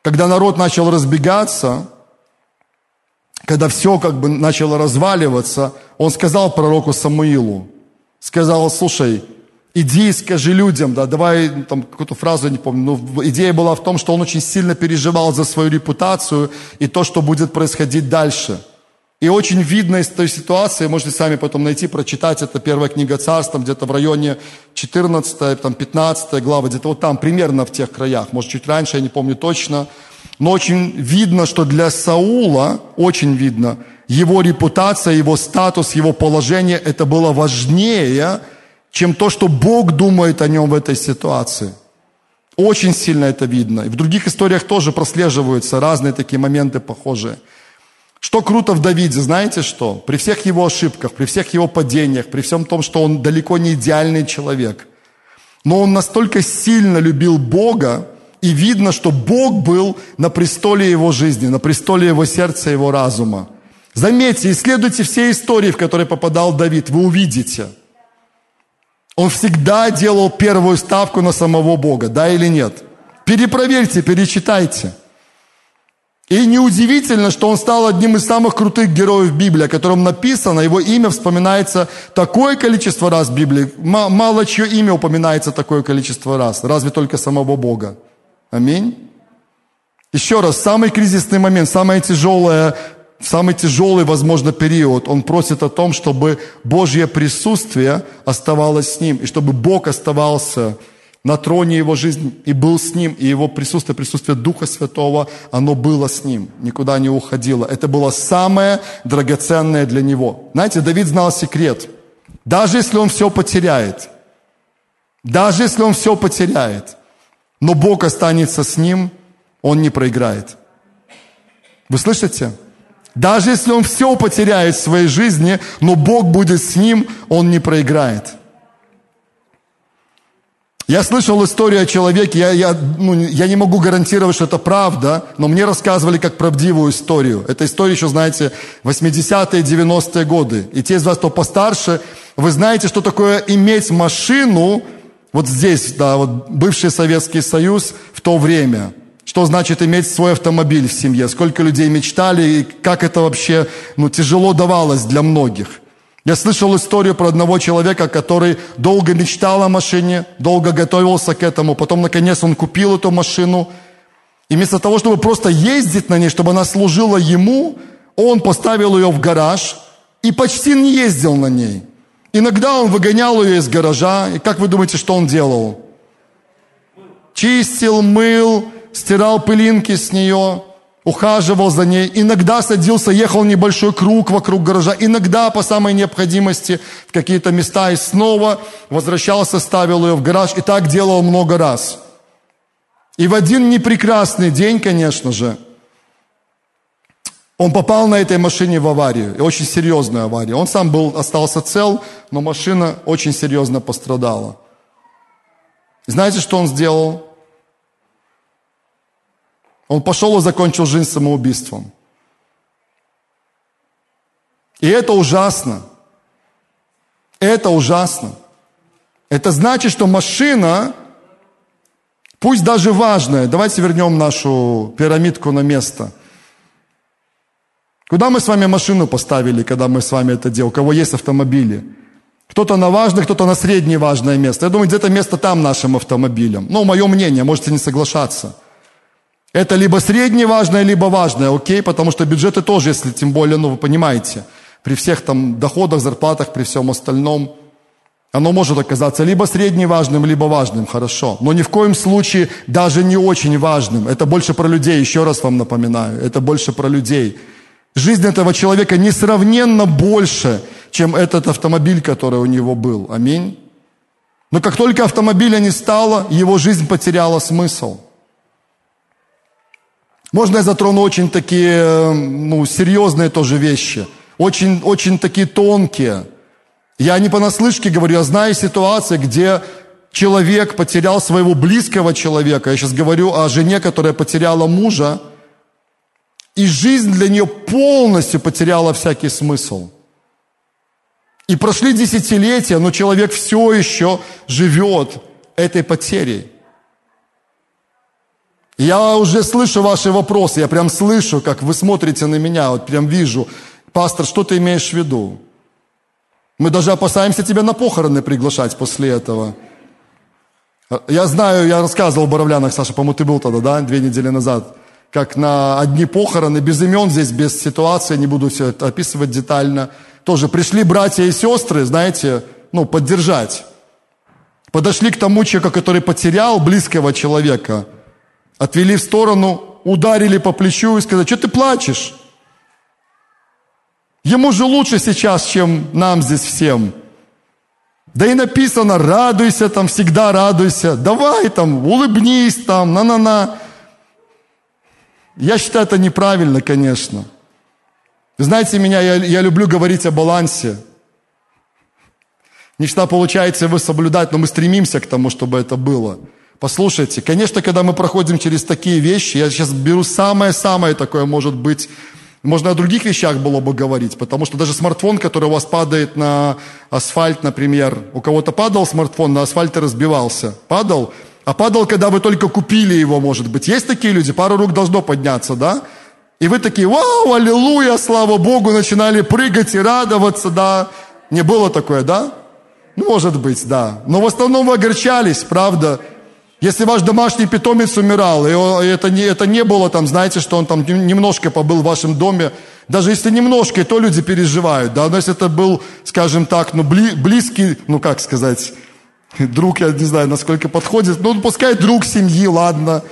когда народ начал разбегаться, когда все как бы начало разваливаться, он сказал пророку Самуилу, сказал, слушай, иди и скажи людям, да, давай, там, какую-то фразу, не помню, но идея была в том, что он очень сильно переживал за свою репутацию и то, что будет происходить дальше. И очень видно из той ситуации, можете сами потом найти, прочитать, это первая книга царств, там где-то в районе 14, там 15 глава, где-то вот там, примерно в тех краях, может чуть раньше, я не помню точно. Но очень видно, что для Саула, очень видно, его репутация, его статус, его положение, это было важнее, чем то, что Бог думает о нем в этой ситуации. Очень сильно это видно. И в других историях тоже прослеживаются разные такие моменты похожие. Что круто в Давиде, знаете что? При всех его ошибках, при всех его падениях, при всем том, что он далеко не идеальный человек, но он настолько сильно любил Бога, и видно, что Бог был на престоле его жизни, на престоле его сердца, его разума. Заметьте, исследуйте все истории, в которые попадал Давид, вы увидите – он всегда делал первую ставку на самого Бога, да или нет? Перепроверьте, перечитайте. И неудивительно, что он стал одним из самых крутых героев Библии, о котором написано, его имя вспоминается такое количество раз в Библии. Мало чье имя упоминается такое количество раз, разве только самого Бога. Аминь. Еще раз, самый кризисный момент, самое тяжелое самый тяжелый, возможно, период, он просит о том, чтобы Божье присутствие оставалось с ним, и чтобы Бог оставался на троне его жизни и был с ним, и его присутствие, присутствие Духа Святого, оно было с ним, никуда не уходило. Это было самое драгоценное для него. Знаете, Давид знал секрет. Даже если он все потеряет, даже если он все потеряет, но Бог останется с ним, он не проиграет. Вы слышите? Даже если он все потеряет в своей жизни, но Бог будет с ним, он не проиграет. Я слышал историю о человеке, я, я, ну, я не могу гарантировать, что это правда, но мне рассказывали как правдивую историю. Эта история еще, знаете, 80-е, 90-е годы. И те из вас, кто постарше, вы знаете, что такое иметь машину, вот здесь, да, вот бывший Советский Союз в то время – что значит иметь свой автомобиль в семье, сколько людей мечтали и как это вообще ну, тяжело давалось для многих. Я слышал историю про одного человека, который долго мечтал о машине, долго готовился к этому, потом наконец он купил эту машину, и вместо того, чтобы просто ездить на ней, чтобы она служила ему, он поставил ее в гараж и почти не ездил на ней. Иногда он выгонял ее из гаража, и как вы думаете, что он делал? Чистил, мыл, стирал пылинки с нее, ухаживал за ней, иногда садился, ехал небольшой круг вокруг гаража, иногда по самой необходимости в какие-то места и снова возвращался, ставил ее в гараж и так делал много раз. И в один непрекрасный день, конечно же, он попал на этой машине в аварию, и очень серьезную аварию. Он сам был, остался цел, но машина очень серьезно пострадала. знаете, что он сделал? Он пошел и закончил жизнь самоубийством. И это ужасно. Это ужасно. Это значит, что машина, пусть даже важная, давайте вернем нашу пирамидку на место. Куда мы с вами машину поставили, когда мы с вами это делали? У кого есть автомобили? Кто-то на важное, кто-то на среднее важное место. Я думаю, где-то место там нашим автомобилям. Ну, мое мнение, можете не соглашаться. Это либо средне важное, либо важное, окей? Потому что бюджеты тоже, если тем более, ну вы понимаете, при всех там доходах, зарплатах, при всем остальном, оно может оказаться либо средневажным, либо важным, хорошо. Но ни в коем случае даже не очень важным. Это больше про людей, еще раз вам напоминаю. Это больше про людей. Жизнь этого человека несравненно больше, чем этот автомобиль, который у него был. Аминь. Но как только автомобиля не стало, его жизнь потеряла смысл – можно я затрону очень такие, ну, серьезные тоже вещи, очень, очень такие тонкие. Я не понаслышке говорю, я знаю ситуации, где человек потерял своего близкого человека. Я сейчас говорю о жене, которая потеряла мужа, и жизнь для нее полностью потеряла всякий смысл. И прошли десятилетия, но человек все еще живет этой потерей. Я уже слышу ваши вопросы, я прям слышу, как вы смотрите на меня, вот прям вижу. Пастор, что ты имеешь в виду? Мы даже опасаемся тебя на похороны приглашать после этого. Я знаю, я рассказывал в Боровлянах, Саша, по-моему, ты был тогда, да, две недели назад, как на одни похороны, без имен здесь, без ситуации, не буду все это описывать детально. Тоже пришли братья и сестры, знаете, ну, поддержать. Подошли к тому человеку, который потерял близкого человека, отвели в сторону, ударили по плечу и сказали, что ты плачешь? Ему же лучше сейчас, чем нам здесь всем. Да и написано, радуйся там, всегда радуйся. Давай там, улыбнись там, на-на-на. Я считаю, это неправильно, конечно. Знаете меня, я, я люблю говорить о балансе. Не получается его соблюдать, но мы стремимся к тому, чтобы это было. Послушайте, конечно, когда мы проходим через такие вещи, я сейчас беру самое-самое такое, может быть, можно о других вещах было бы говорить, потому что даже смартфон, который у вас падает на асфальт, например, у кого-то падал смартфон, на асфальте разбивался. Падал? А падал, когда вы только купили его, может быть. Есть такие люди? Пару рук должно подняться, да? И вы такие, вау, аллилуйя, слава Богу, начинали прыгать и радоваться, да? Не было такое, да? Ну, может быть, да. Но в основном вы огорчались, правда? Если ваш домашний питомец умирал, и это не, это не было там, знаете, что он там немножко побыл в вашем доме, даже если немножко, то люди переживают, да, но если это был, скажем так, ну, бли, близкий, ну, как сказать, друг, я не знаю, насколько подходит, ну, пускай друг семьи, ладно,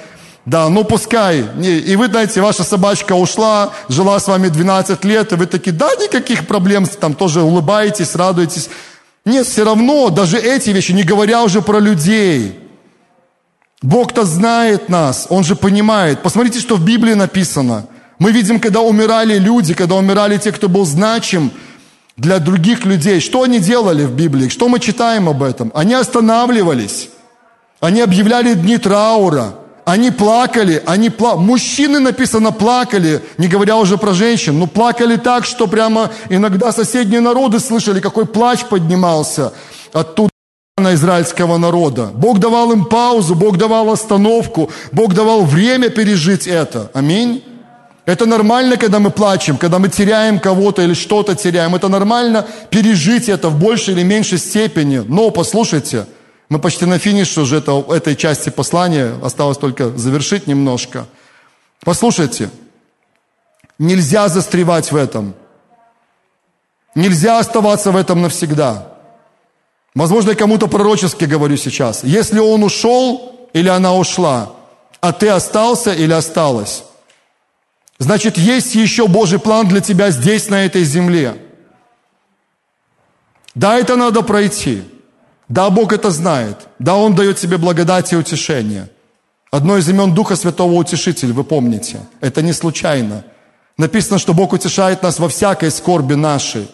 да, ну пускай. И вы, знаете, ваша собачка ушла, жила с вами 12 лет, и вы такие, да, никаких проблем, там тоже улыбаетесь, радуетесь. Нет, все равно, даже эти вещи, не говоря уже про людей – Бог-то знает нас, Он же понимает. Посмотрите, что в Библии написано. Мы видим, когда умирали люди, когда умирали те, кто был значим для других людей. Что они делали в Библии? Что мы читаем об этом? Они останавливались. Они объявляли дни траура. Они плакали, они пла... мужчины, написано, плакали, не говоря уже про женщин, но плакали так, что прямо иногда соседние народы слышали, какой плач поднимался оттуда на израильского народа. Бог давал им паузу, Бог давал остановку, Бог давал время пережить это. Аминь. Это нормально, когда мы плачем, когда мы теряем кого-то или что-то теряем. Это нормально пережить это в большей или меньшей степени. Но послушайте, мы почти на финише уже это, этой части послания, осталось только завершить немножко. Послушайте, нельзя застревать в этом. Нельзя оставаться в этом навсегда. Возможно, я кому-то пророчески говорю сейчас. Если он ушел или она ушла, а ты остался или осталась, значит, есть еще Божий план для тебя здесь, на этой земле. Да, это надо пройти. Да, Бог это знает. Да, Он дает тебе благодать и утешение. Одно из имен Духа Святого Утешитель, вы помните. Это не случайно. Написано, что Бог утешает нас во всякой скорби нашей.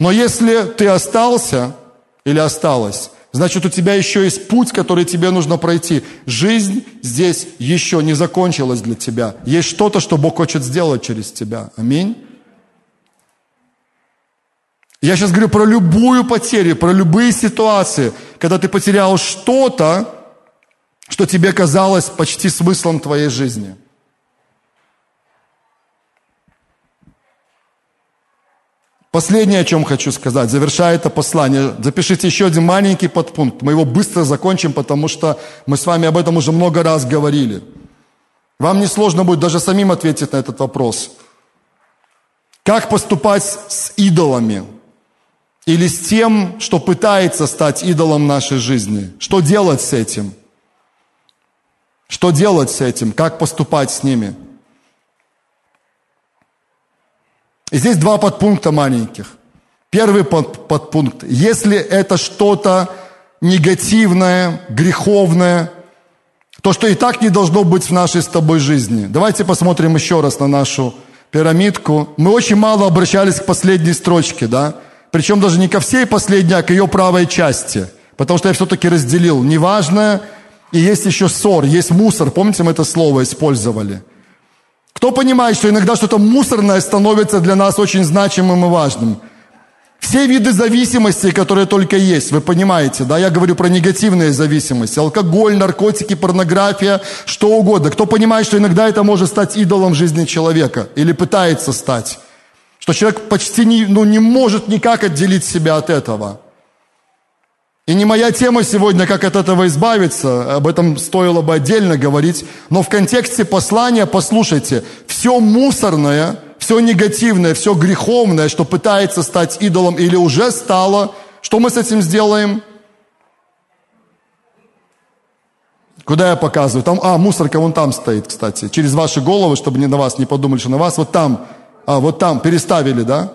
Но если ты остался, или осталось. Значит, у тебя еще есть путь, который тебе нужно пройти. Жизнь здесь еще не закончилась для тебя. Есть что-то, что Бог хочет сделать через тебя. Аминь. Я сейчас говорю про любую потерю, про любые ситуации, когда ты потерял что-то, что тебе казалось почти смыслом твоей жизни. Последнее, о чем хочу сказать, завершая это послание, запишите еще один маленький подпункт. Мы его быстро закончим, потому что мы с вами об этом уже много раз говорили. Вам не сложно будет даже самим ответить на этот вопрос. Как поступать с идолами? Или с тем, что пытается стать идолом нашей жизни? Что делать с этим? Что делать с этим? Как поступать с ними? И здесь два подпункта маленьких. Первый под, подпункт. Если это что-то негативное, греховное, то, что и так не должно быть в нашей с тобой жизни. Давайте посмотрим еще раз на нашу пирамидку. Мы очень мало обращались к последней строчке, да? Причем даже не ко всей последней, а к ее правой части. Потому что я все-таки разделил неважное, и есть еще ссор, есть мусор. Помните, мы это слово использовали? Кто понимает, что иногда что-то мусорное становится для нас очень значимым и важным? Все виды зависимости, которые только есть, вы понимаете, да, я говорю про негативные зависимости, алкоголь, наркотики, порнография, что угодно. Кто понимает, что иногда это может стать идолом жизни человека или пытается стать, что человек почти не, ну, не может никак отделить себя от этого. И не моя тема сегодня, как от этого избавиться, об этом стоило бы отдельно говорить, но в контексте послания, послушайте, все мусорное – все негативное, все греховное, что пытается стать идолом или уже стало, что мы с этим сделаем? Куда я показываю? Там, а, мусорка вон там стоит, кстати. Через ваши головы, чтобы не на вас не подумали, что на вас. Вот там, а, вот там, переставили, да?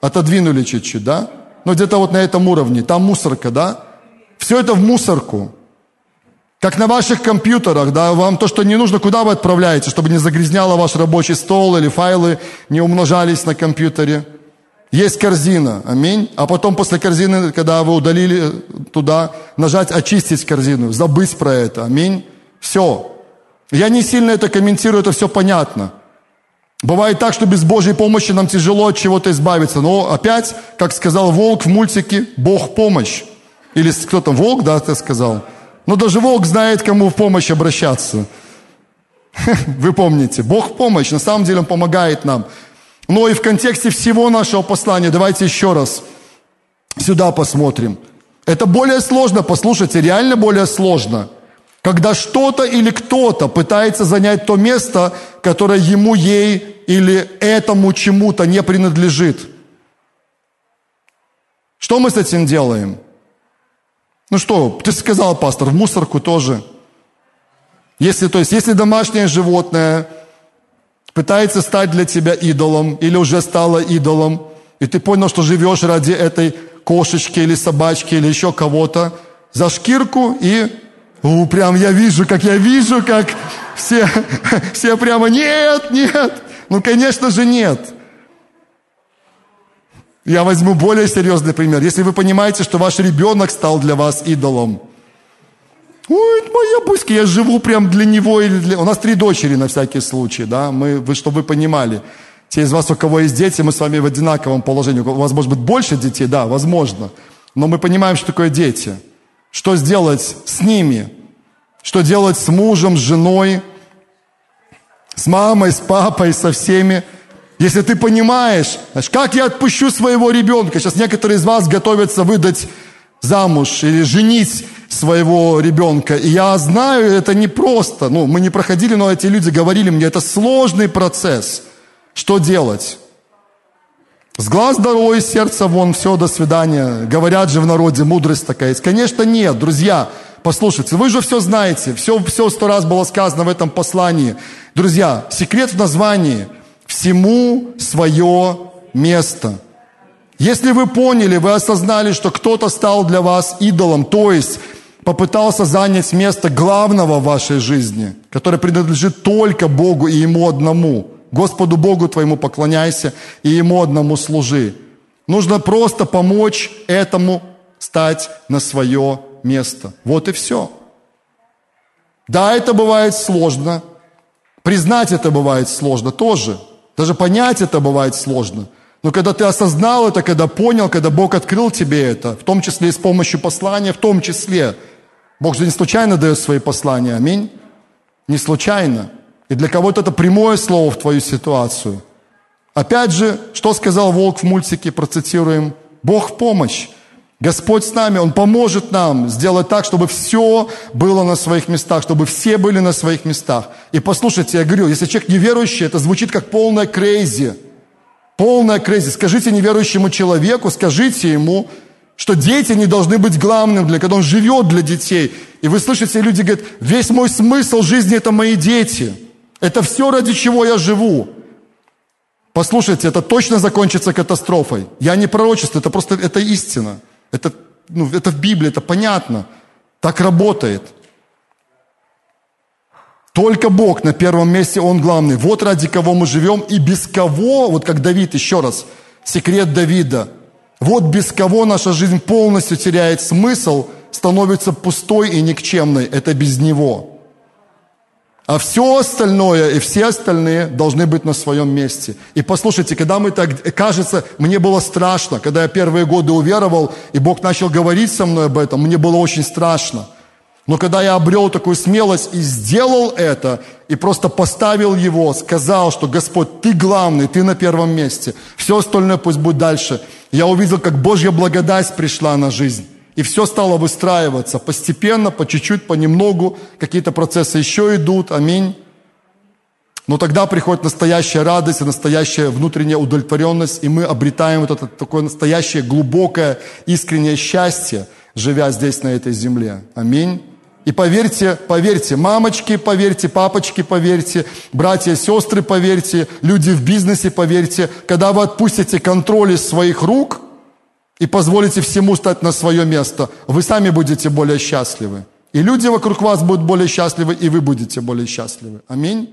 Отодвинули чуть-чуть, да? Ну, где-то вот на этом уровне. Там мусорка, да? Все это в мусорку. Как на ваших компьютерах, да, вам то, что не нужно, куда вы отправляете, чтобы не загрязняло ваш рабочий стол или файлы не умножались на компьютере. Есть корзина, аминь. А потом после корзины, когда вы удалили туда, нажать «очистить корзину», забыть про это, аминь. Все. Я не сильно это комментирую, это все понятно. Бывает так, что без Божьей помощи нам тяжело от чего-то избавиться. Но опять, как сказал Волк в мультике, Бог помощь. Или кто там, Волк, да, ты сказал? Но даже волк знает, кому в помощь обращаться. Вы помните, Бог помощь, на самом деле Он помогает нам. Но и в контексте всего нашего послания, давайте еще раз сюда посмотрим. Это более сложно, послушайте, реально более сложно. Когда что-то или кто-то пытается занять то место, которое ему, ей или этому чему-то не принадлежит. Что мы с этим делаем? Ну что, ты сказал, пастор, в мусорку тоже. Если, то есть, если домашнее животное пытается стать для тебя идолом или уже стало идолом, и ты понял, что живешь ради этой кошечки или собачки или еще кого-то, за шкирку и у, прям я вижу, как я вижу, как все, все прямо нет, нет. Ну, конечно же, нет. Я возьму более серьезный пример. Если вы понимаете, что ваш ребенок стал для вас идолом, Ой, моя буська, я живу прям для него или для... У нас три дочери на всякий случай, да, мы, вы, чтобы вы понимали. Те из вас, у кого есть дети, мы с вами в одинаковом положении. У вас может быть больше детей, да, возможно. Но мы понимаем, что такое дети. Что сделать с ними? Что делать с мужем, с женой, с мамой, с папой, со всеми? Если ты понимаешь, знаешь, как я отпущу своего ребенка? Сейчас некоторые из вас готовятся выдать замуж или женить своего ребенка. И я знаю, это не просто. Ну, мы не проходили, но эти люди говорили мне, это сложный процесс. Что делать? С глаз из сердца вон, все, до свидания. Говорят же в народе, мудрость такая есть. Конечно, нет, друзья. Послушайте, вы же все знаете, все, все сто раз было сказано в этом послании. Друзья, секрет в названии – всему свое место. Если вы поняли, вы осознали, что кто-то стал для вас идолом, то есть попытался занять место главного в вашей жизни, которое принадлежит только Богу и Ему одному. Господу Богу твоему поклоняйся и Ему одному служи. Нужно просто помочь этому стать на свое место. Вот и все. Да, это бывает сложно. Признать это бывает сложно тоже – даже понять это бывает сложно. Но когда ты осознал это, когда понял, когда Бог открыл тебе это, в том числе и с помощью послания, в том числе, Бог же не случайно дает свои послания, аминь? Не случайно. И для кого-то это прямое слово в твою ситуацию. Опять же, что сказал Волк в мультике, процитируем, Бог в помощь. Господь с нами, Он поможет нам сделать так, чтобы все было на своих местах, чтобы все были на своих местах. И послушайте, я говорю, если человек неверующий, это звучит как полная crazy. Полная crazy. Скажите неверующему человеку, скажите ему, что дети не должны быть главным, для, когда он живет для детей. И вы слышите, люди говорят, весь мой смысл жизни – это мои дети. Это все, ради чего я живу. Послушайте, это точно закончится катастрофой. Я не пророчество, это просто это истина. Это, ну, это в Библии, это понятно. Так работает. Только Бог на первом месте, Он главный. Вот ради кого мы живем и без кого, вот как Давид, еще раз, секрет Давида. Вот без кого наша жизнь полностью теряет смысл, становится пустой и никчемной. Это без Него. А все остальное и все остальные должны быть на своем месте. И послушайте, когда мы так, кажется, мне было страшно, когда я первые годы уверовал, и Бог начал говорить со мной об этом, мне было очень страшно. Но когда я обрел такую смелость и сделал это, и просто поставил его, сказал, что Господь, ты главный, ты на первом месте, все остальное пусть будет дальше. Я увидел, как Божья благодать пришла на жизнь. И все стало выстраиваться постепенно, по чуть-чуть, понемногу. Какие-то процессы еще идут. Аминь. Но тогда приходит настоящая радость и настоящая внутренняя удовлетворенность, и мы обретаем вот это такое настоящее глубокое, искреннее счастье, живя здесь, на этой земле. Аминь. И поверьте, поверьте, мамочки, поверьте, папочки, поверьте, братья, сестры, поверьте, люди в бизнесе, поверьте, когда вы отпустите контроль из своих рук – и позволите всему стать на свое место, вы сами будете более счастливы. И люди вокруг вас будут более счастливы, и вы будете более счастливы. Аминь.